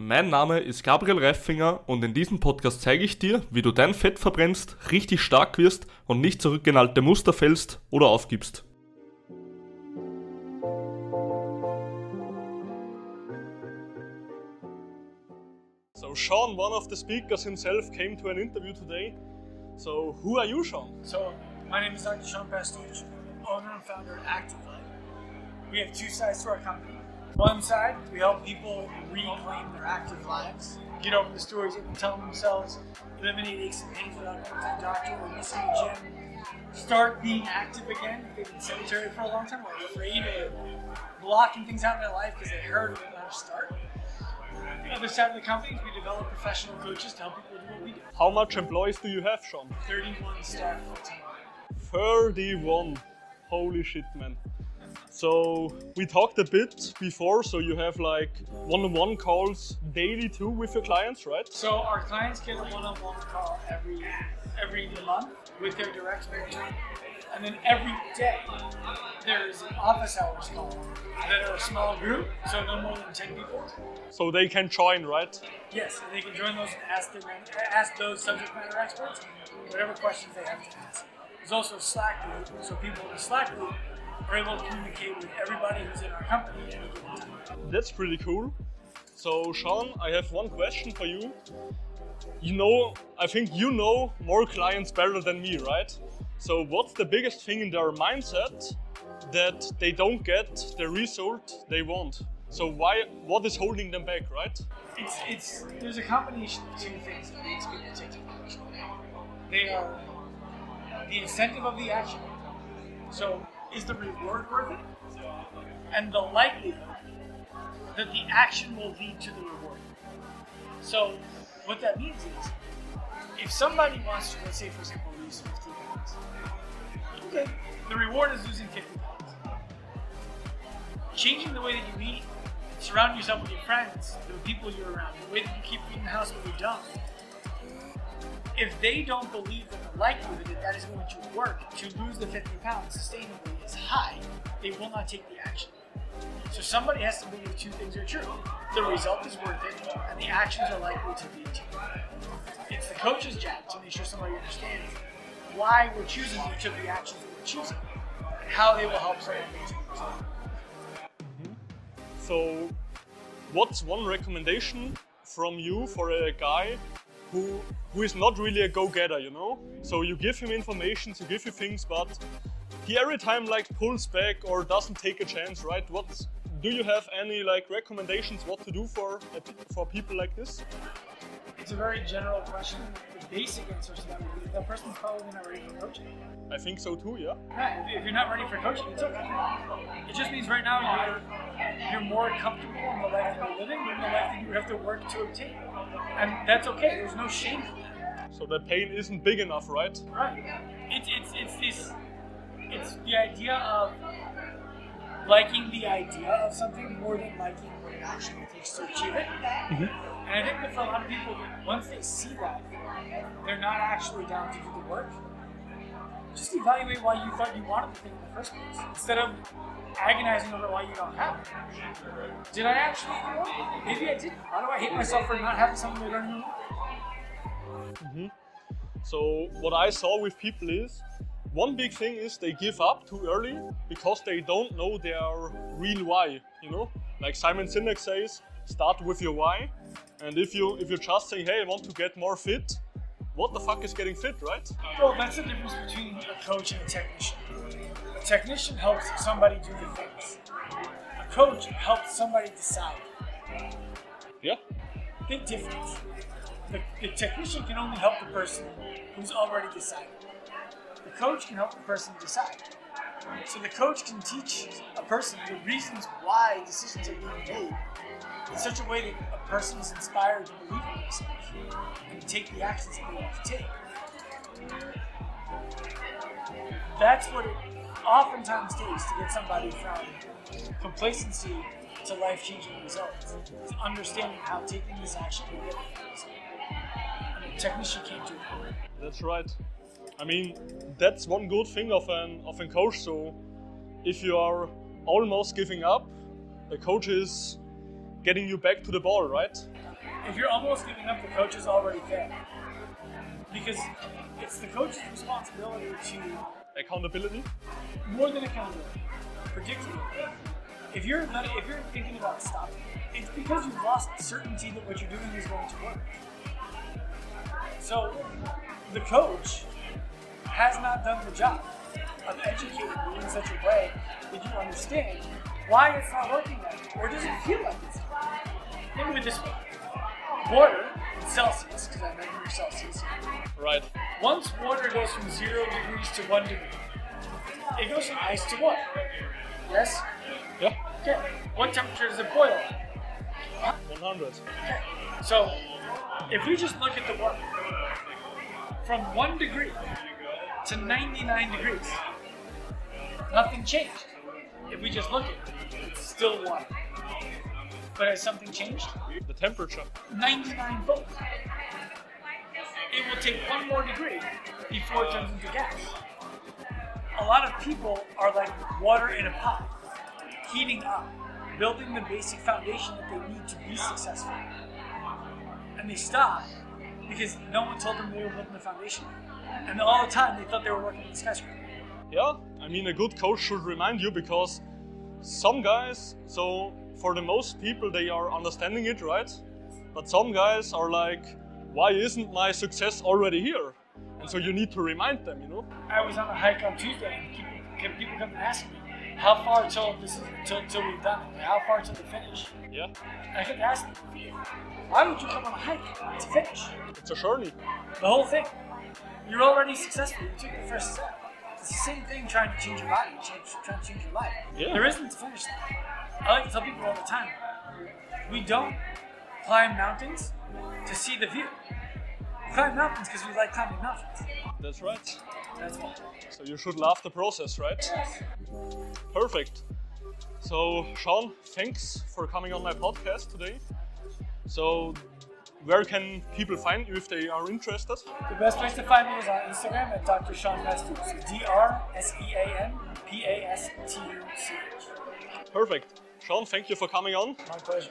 Mein Name ist Gabriel Reifinger und in diesem Podcast zeige ich dir, wie du dein Fett verbrennst, richtig stark wirst und nicht zurück Muster fällst oder aufgibst. So Sean, one of the speakers himself, came to an interview today. So who are you, Sean? So, my name is Dr. Sean Pastuch, owner and founder of Active Life. We have two sides to our company. One side, we help people reclaim their active lives, get over the stories they've been telling themselves, eliminate aches and pains without going to the doctor or missing the gym, start being active again if they've been sedentary for a long time or afraid of blocking things out in their life because they heard it how to start. The other side of the company is we develop professional coaches to help people do what we do. How much employees do you have, Sean? 31 staff full time. 31. Holy shit, man. So we talked a bit before, so you have like one-on-one calls daily too with your clients, right? So our clients get a one-on-one call every every month with their direct manager, and then every day there's an office hours call that are a small group, so no more than ten people. So they can join, right? Yes, and they can join those and ask their man- ask those subject matter experts whatever questions they have to ask. There's also a Slack group, so people in the Slack group are able to communicate with everybody who's in our company at any given time. That's pretty cool. So Sean, I have one question for you. You know, I think you know more clients better than me, right? So what's the biggest thing in their mindset that they don't get the result they want? So why what is holding them back, right? It's, it's there's a combination of two things that makes people take action. They are the incentive of the action. So is the reward worth it? And the likelihood that the action will lead to the reward. So what that means is if somebody wants to, let's say for example, lose 50 pounds, okay, the reward is losing 50 pounds. Changing the way that you eat, surround yourself with your friends, the people you're around, the way that you keep eating the house when you're done. If they don't believe that the likelihood that that is going to work to lose the 50 pounds sustainably is high, they will not take the action. So somebody has to believe two things are true. The result is worth it, and the actions are likely to to it. It's the coach's job to make sure somebody understands why we're choosing each of the actions that we're choosing, and how they will help someone reach the result. So what's one recommendation from you for a guy who who is not really a go-getter, you know? So you give him information, you give him things, but he every time like pulls back or doesn't take a chance, right? What do you have any like recommendations what to do for for people like this? It's a very general question. The basic answer to that would be that person's probably not ready for coaching. I think so too, yeah. Yeah, if- if you're not ready for coaching, it's okay. It just means right now you're you're more comfortable in the life that you're living than the life that you have to work to obtain. And that's okay. There's no shame in that. So the pain isn't big enough, right? Right. It's it's it's this it's the idea of liking the idea of something more than liking what it actually takes to achieve it. Mm-hmm. And I think that for a lot of people, once they see that, they're not actually down to do the work. Just evaluate why you thought you wanted the thing in the first place, instead of agonizing over why you don't have it. Did I actually want it? Maybe I didn't. Why do I hate myself for not having something I don't want? So what I saw with people is one big thing is they give up too early because they don't know their real why. You know, like Simon Sinek says, start with your why. And if you if you're just saying, hey, I want to get more fit, what the fuck is getting fit, right? Well, that's the difference between a coach and a technician. A technician helps somebody do the things. A coach helps somebody decide. Yeah. Big difference. The, the technician can only help the person who's already decided. The coach can help the person decide. So the coach can teach a person the reasons why decisions are being made in such a way that a person is inspired to believe in themselves and take the actions that they want to take. That's what it oftentimes takes to get somebody from complacency to life-changing results. Is understanding how taking this action will get you the result. And technician can't do that. That's right. I mean, that's one good thing of an of a coach. So, if you are almost giving up, the coach is getting you back to the ball, right? if you're almost giving up, the coach is already failed. Because it's the coach's responsibility to Accountability. more than accountability, predictability. If you're not, if you're thinking about stopping, it's because you've lost certainty that what you're doing is going to work. So the coach has not done the job of educating you in such a way that you understand why it's not working like it, or does it feel like it's not. Think of it this way: water in Celsius, because I measure Celsius. Right. Once water goes from zero degrees to one degree, it goes from ice to what? Yes? Yeah. Okay. What temperature does it boil at? 100. Okay. So, if we just look at the water, from one degree to 99 degrees, nothing changed. If we just look at it, it's still water. But has something changed? The temperature. 99 fold. It will take one more degree before it turns into gas. A lot of people are like water in a pot, heating up, building the basic foundation that they need to be successful. And they stop because no one told them they were building the foundation. And all the time they thought they were working on the skyscraper. Yeah, I mean, a good coach should remind you because some guys, so for the most people, they are understanding it, right? But some guys are like, why isn't my success already here? And so you need to remind them, you know? I was on a hike on Tuesday, and people, people come ask me, "How far till this is till, till we've done it? How far till the finish?" Yeah, I kept asking, them, "Why would you come on a hike to finish it's a journey. the whole thing? You're already successful. You took the first step. It's the same thing trying to change your body, change, trying to change your life. Yeah. There isn't a finish line. I like to tell people all the time, we don't climb mountains to see the view. We climb mountains because we like climbing mountains. That's right. That's all. So you should love the process, right? Perfect. So, Sean, thanks for coming on my podcast today. So, where can people find you if they are interested? The best place to find me is on Instagram at Dr. Sean Pastuch. D R S E A N P A S T U C H. Perfect. Sean, thank you for coming on. My pleasure.